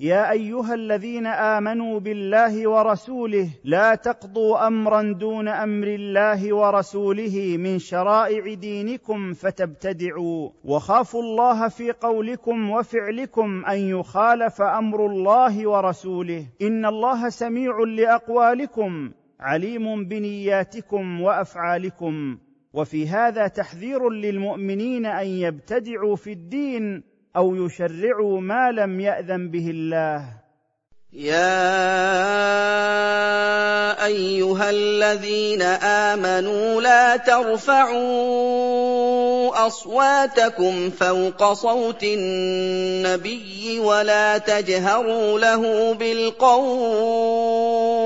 يا أيها الذين آمنوا بالله ورسوله لا تقضوا امرا دون أمر الله ورسوله من شرائع دينكم فتبتدعوا. وخافوا الله في قولكم وفعلكم أن يخالف أمر الله ورسوله. إن الله سميع لأقوالكم عليم بنياتكم وأفعالكم. وفي هذا تحذير للمؤمنين أن يبتدعوا في الدين أو يشرعوا ما لم يأذن به الله. يا أيها الذين آمنوا لا ترفعوا أصواتكم فوق صوت النبي ولا تجهروا له بالقول.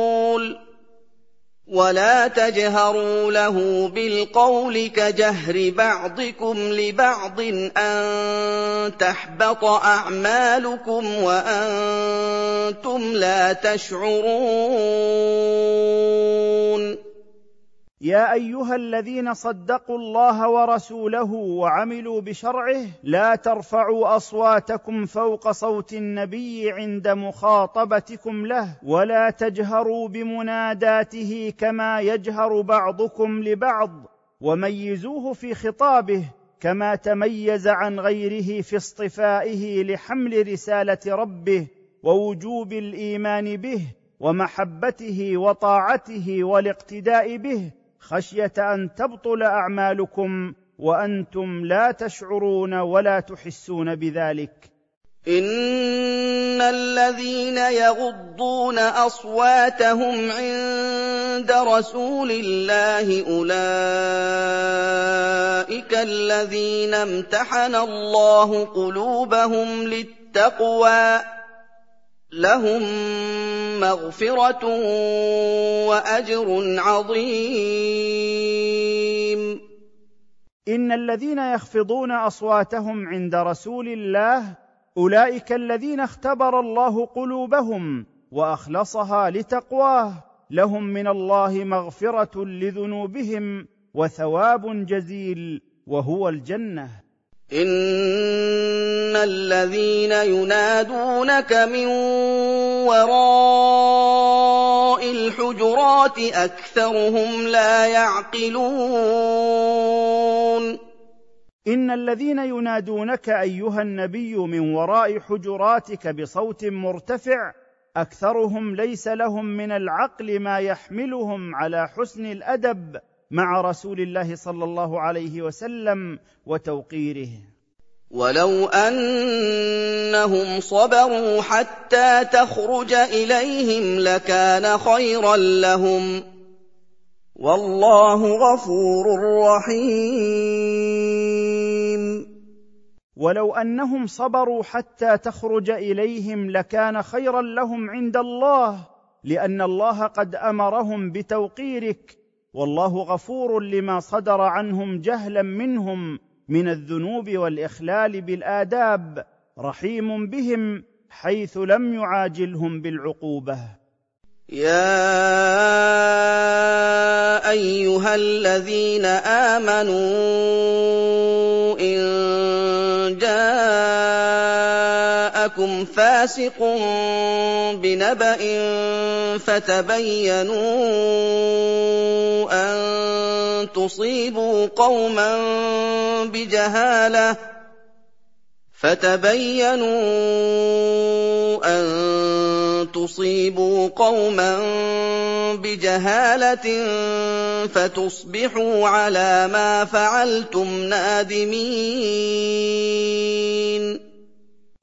ولا تجهروا له بالقول كجهر بعضكم لبعض ان تحبط اعمالكم وأنتم لا تشعرون يا أيها الذين صدقوا الله ورسوله وعملوا بشرعه لا ترفعوا أصواتكم فوق صوت النبي عند مخاطبتكم له ولا تجهروا بمناداته كما يجهر بعضكم لبعض وميزوه في خطابه كما تميز عن غيره في اصطفائه لحمل رسالة ربه ووجوب الإيمان به ومحبته وطاعته والاقتداء به. خشية أن تبطل أعمالكم وأنتم لا تشعرون ولا تحسون بذلك. إن الذين يغضون أصواتهم عند رسول الله أولئك الذين امتحن الله قلوبهم للتقوى. لهم مغفرة وأجر عظيم. إن الذين يخفضون أصواتهم عند رسول الله أولئك الذين اختبر الله قلوبهم وأخلصها لتقواه لهم من الله مغفرة لذنوبهم وثواب جزيل وهو الجنة. ان الذين ينادونك من وراء الحجرات اكثرهم لا يعقلون ان الذين ينادونك ايها النبي من وراء حجراتك بصوت مرتفع اكثرهم ليس لهم من العقل ما يحملهم على حسن الادب مع رسول الله صلى الله عليه وسلم وتوقيره. ولو انهم صبروا حتى تخرج اليهم لكان خيرا لهم. والله غفور رحيم. ولو انهم صبروا حتى تخرج اليهم لكان خيرا لهم عند الله لأن الله قد امرهم بتوقيرك. والله غفور لما صدر عنهم جهلا منهم من الذنوب والإخلال بالآداب رحيم بهم حيث لم يعاجلهم بالعقوبة. يا أيها الذين آمنوا جاءكم فاسق بنبأ فتبينوا أن تصيبوا قوما بجهالة فتبينوا أن تصيبوا قوما بجهالة فتصبحوا على ما فعلتم نادمين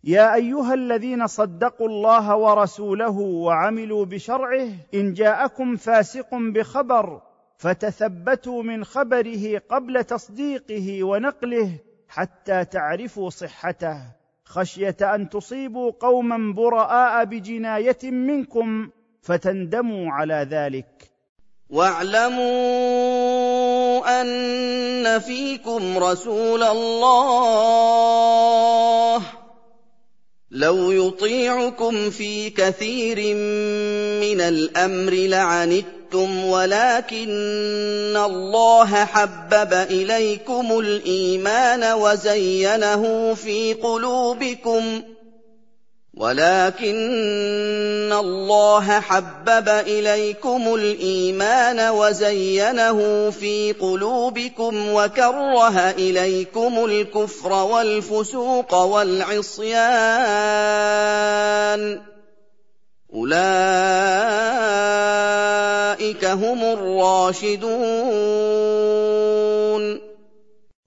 يا أيها الذين صدقوا الله ورسوله وعملوا بشرعه إن جاءكم فاسق بخبر فتثبتوا من خبره قبل تصديقه ونقله حتى تعرفوا صحته. خشية أن تصيبوا قوما براء بجناية منكم فتندموا على ذلك. واعلموا أن فيكم رسول الله. لو يطيعكم في كثير من الأمر لعنتم ولكن الله حبب إليكم الإيمان وزينه في قلوبكم. ولكن الله حبب إليكم الإيمان وزينه في قلوبكم وكره إليكم الكفر والفسوق والعصيان. أولئك هم الراشدون.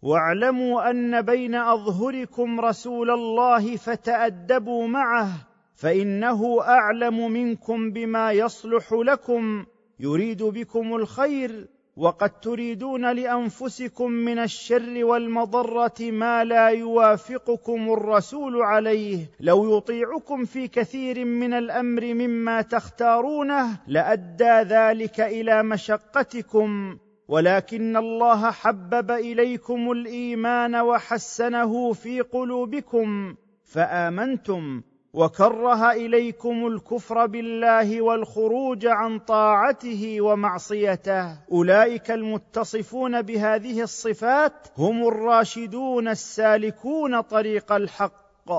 واعلموا أن بين أظهركم رسول الله فتأدبوا معه فإنه أعلم منكم بما يصلح لكم يريد بكم الخير وقد تريدون لأنفسكم من الشر والمضرة ما لا يوافقكم الرسول عليه لو يطيعكم في كثير من الأمر مما تختارونه لأدى ذلك إلى مشقتكم. ولكن الله حبب إليكم الإيمان وحسنه في قلوبكم فآمنتم وكره إليكم الكفر بالله والخروج عن طاعته ومعصيته. أولئك المتصفون بهذه الصفات هم الراشدون السالكون طريق الحق.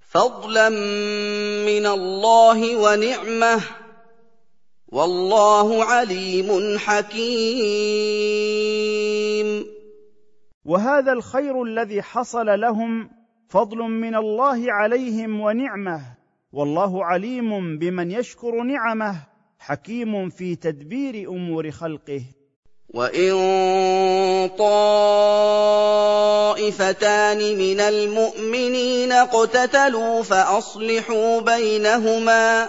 فضلا من الله ونعمة والله عليم حكيم. وهذا الخير الذي حصل لهم فضل من الله عليهم ونعمة. والله عليم بمن يشكر نعمه حكيم في تدبير أمور خلقه. وإن طائفتان من المؤمنين اقتتلوا فأصلحوا بينهما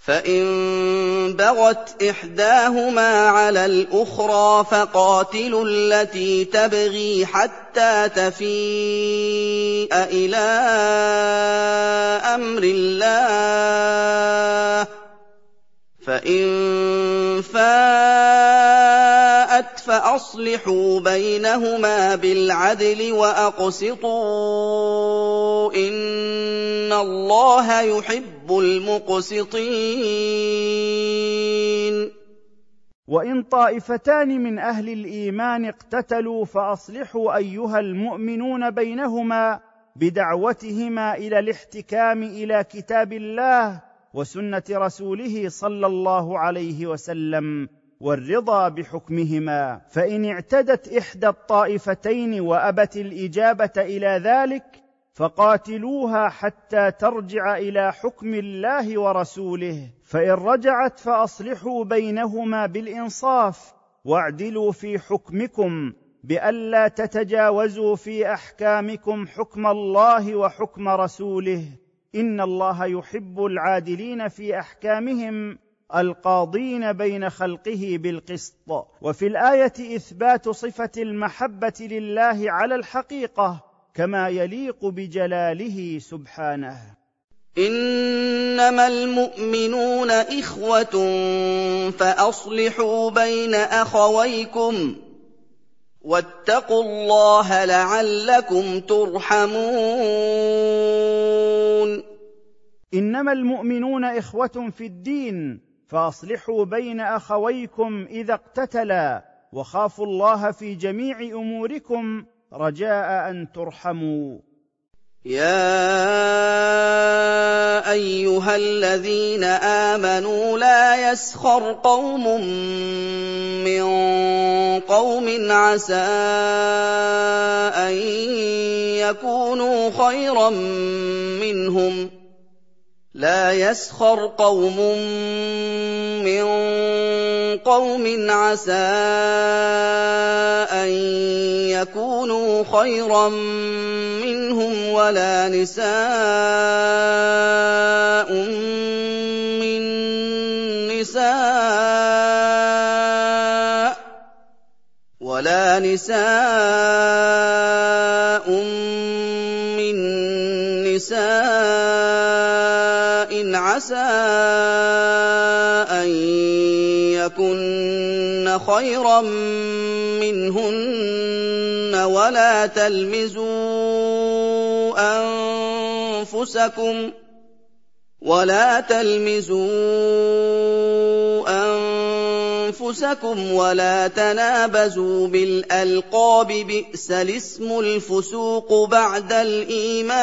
فان بغت احداهما على الاخرى فقاتلوا التي تبغي حتى تفيء إلى أمر الله فان فاءت فأصلحوا بينهما بالعدل وأقسطوا إن الله يحب المقسطين. وإن طائفتان من أهل الإيمان اقتتلوا فأصلحوا أيها المؤمنون بينهما بدعوتهما إلى الاحتكام إلى كتاب الله وسنة رسوله صلى الله عليه وسلم. والرضا بحكمهما فإن اعتدت إحدى الطائفتين وأبت الإجابة إلى ذلك فقاتلوها حتى ترجع إلى حكم الله ورسوله. فإن رجعت فأصلحوا بينهما بالإنصاف واعدلوا في حكمكم بألا تتجاوزوا في أحكامكم حكم الله وحكم رسوله. إن الله يحب العادلين في أحكامهم. القاضين بين خلقه بالقسط. وفي الآية إثبات صفة المحبة لله على الحقيقة كما يليق بجلاله سبحانه. إنما المؤمنون إخوة فأصلحوا بين أخويكم واتقوا الله لعلكم ترحمون. إنما المؤمنون إخوة في الدين فأصلحوا بين أخويكم إذا اقتتلا وخافوا الله في جميع أموركم رجاء أن ترحموا. يا أيها الذين آمنوا لا يسخر قوم من قوم عسى أن يكونوا خيرا منهم. لا يسخر قوم من قوم عسى أن يكونوا خيرا منهم ولا نساء من نساء ولا نساء من نِسَاءٍ عَسَىٰ أَن يَكُنَّ خَيْرًا مِّنْهُنَّ وَلَا تَلْمِزُوا أَنفُسَكُمْ ولا تلمزوا أنفسكم ولا تنابزوا بالألقاب بئس الاسم الفسوق بعد الإيمان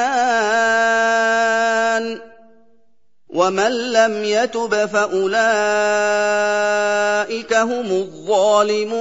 ومن لم يتب فأولئك هم الظالمون.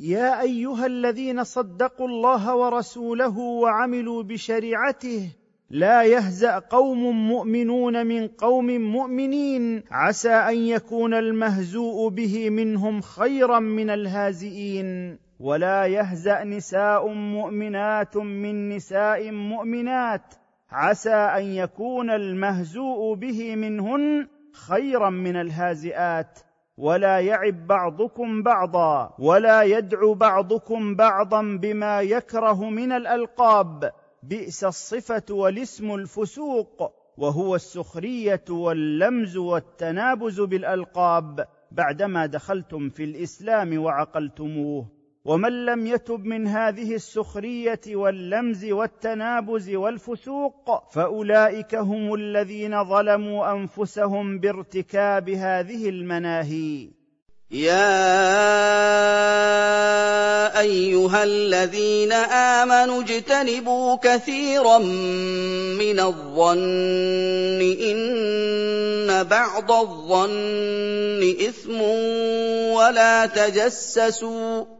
يا أيها الذين صدقوا الله ورسوله وعملوا بشريعته لا يهزأ قوم مؤمنون من قوم مؤمنين. عسى أن يكون المهزوء به منهم خيرا من الهازئين. ولا يهزأ نساء مؤمنات من نساء مؤمنات. عسى أن يكون المهزوء به منهن خيرا من الهازئات ولا يعب بعضكم بعضا ولا يدعو بعضكم بعضا بما يكره من الألقاب. بئس الصفة والاسم الفسوق وهو السخرية واللمز والتنابز بالألقاب. بعدما دخلتم في الإسلام وعقلتموه. ومن لم يتب من هذه السخرية واللمز والتنابز والفسوق فأولئك هم الذين ظلموا أنفسهم بارتكاب هذه المناهي. يا أيها الذين آمنوا اجتنبوا كثيرا من الظن إن بعض الظن إثم ولا تجسسوا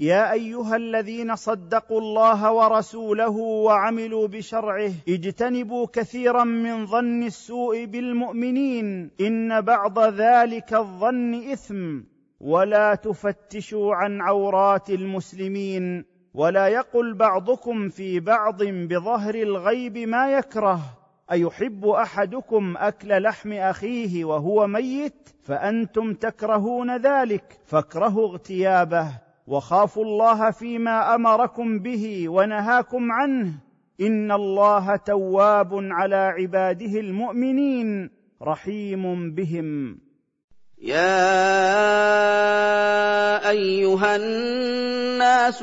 يا أيها الذين صدقوا الله ورسوله وعملوا بشرعه اجتنبوا كثيرا من ظن السوء بالمؤمنين إن بعض ذلك الظن إثم ولا تفتشوا عن عورات المسلمين ولا يقل بعضكم في بعض بظهر الغيب ما يكره أيحب أحدكم أكل لحم أخيه وهو ميت فأنتم تكرهون ذلك فاكرهوا اغتيابه وخافوا الله فيما أمركم به ونهاكم عنه. إن الله تواب على عباده المؤمنين. رحيم بهم. يا أيها الناس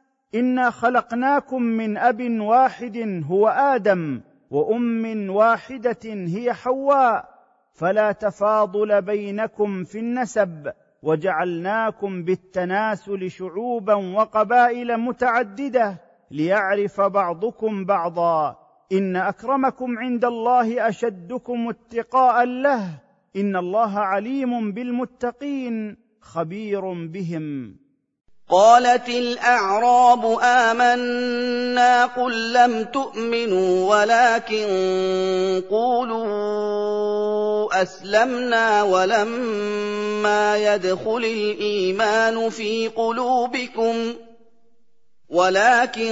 إنا خلقناكم من أب واحد هو آدم وأم واحدة هي حواء فلا تفاضل بينكم في النسب وجعلناكم بالتناسل شعوبا وقبائل متعدده ليعرف بعضكم بعضا ان اكرمكم عند الله اشدكم اتقاء له ان الله عليم بالمتقين خبير بهم قالت الأعراب آمنا قل لم تؤمنوا ولكن قولوا أسلمنا ولما يدخل الإيمان في قلوبكم ولكن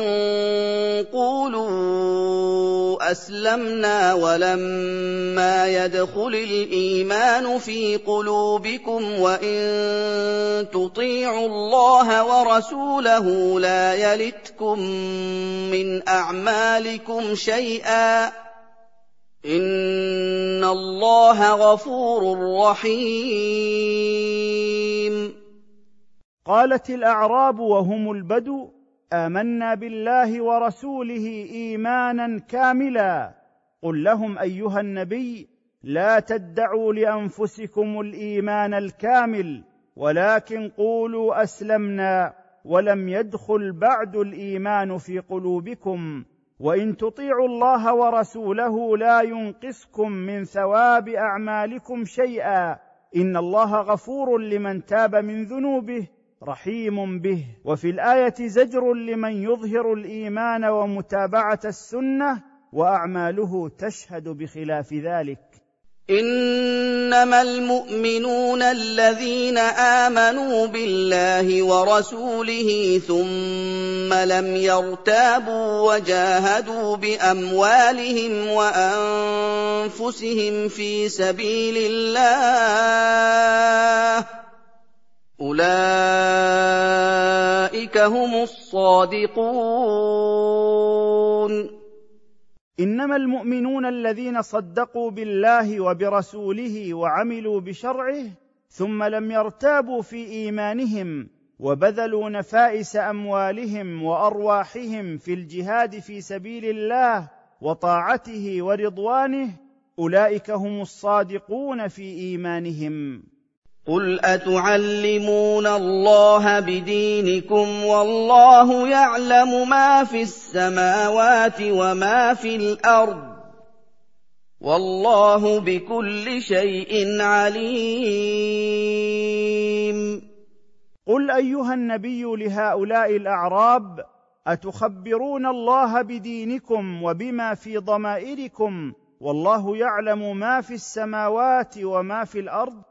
قولوا أسلمنا ولما يدخل الإيمان في قلوبكم وإن تطيعوا الله ورسوله لا يلتكم من أعمالكم شيئا إن الله غفور رحيم. قالت الأعراب وهم البدو آمنا بالله ورسوله إيمانا كاملا. قل لهم أيها النبي لا تدعوا لأنفسكم الإيمان الكامل ولكن قولوا أسلمنا ولم يدخل بعد الإيمان في قلوبكم. وإن تطيعوا الله ورسوله لا ينقصكم من ثواب أعمالكم شيئا. إن الله غفور لمن تاب من ذنوبه رحيم به. وفي الآية زجر لمن يظهر الإيمان ومتابعة السنة وأعماله تشهد بخلاف ذلك. إنما المؤمنون الذين آمنوا بالله ورسوله ثم لم يرتابوا وجاهدوا بأموالهم وأنفسهم في سبيل الله اولئك هم الصادقون إنما المؤمنون الذين صدقوا بالله وبرسوله وعملوا بشرعه ثم لم يرتابوا في إيمانهم وبذلوا نفائس أموالهم وأرواحهم في الجهاد في سبيل الله وطاعته ورضوانه أولئك هم الصادقون في إيمانهم. قُلْ أَتُعَلِّمُونَ اللَّهَ بِدِينِكُمْ وَاللَّهُ يَعْلَمُ مَا فِي السَّمَاوَاتِ وَمَا فِي الْأَرْضِ ۚ وَاللَّهُ بِكُلِّ شَيْءٍ عَلِيمٌ قل ايها النبي لهؤلاء الاعراب اتخبرون الله بدينكم وبما في ضمائركم والله يعلم ما في السماوات وما في الأرض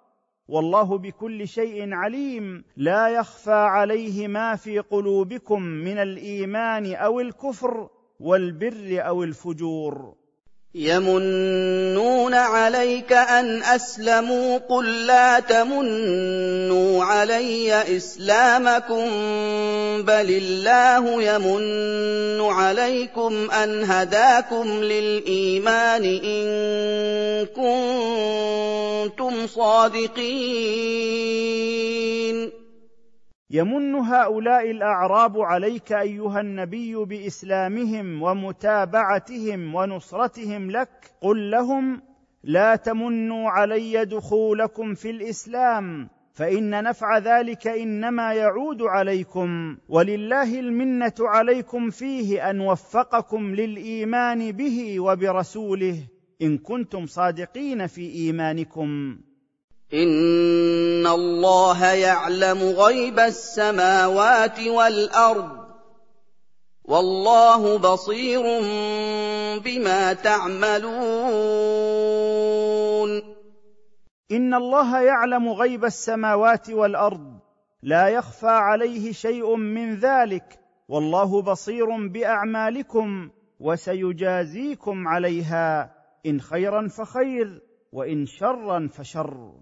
والله بكل شيء عليم. لا يخفى عليه ما في قلوبكم من الإيمان أو الكفر والبر أو الفجور. يمنون عليك ان اسلموا قل لا تمنوا علي اسلامكم بل الله يمن عليكم ان هداكم للايمان ان كنتم صادقين يمن هؤلاء الأعراب عليك أيها النبي بإسلامهم ومتابعتهم ونصرتهم لك قل لهم لا تمنوا علي دخولكم في الإسلام فإن نفع ذلك إنما يعود عليكم ولله المنة عليكم فيه أن وفقكم للإيمان به وبرسوله إن كنتم صادقين في إيمانكم. إِنَّ اللَّهَ يَعْلَمُ غَيْبَ السَّمَاوَاتِ وَالْأَرْضِ ۚ وَاللَّهُ بَصِيرٌ بِمَا تَعْمَلُونَ إِنَّ اللَّهَ يَعْلَمُ غَيْبَ السَّمَاوَاتِ وَالْأَرْضِ لا يخفى عليه شيء من ذلك والله بصير باعمالكم وسيجازيكم عليها ان خيرا فخير وان شرا فشر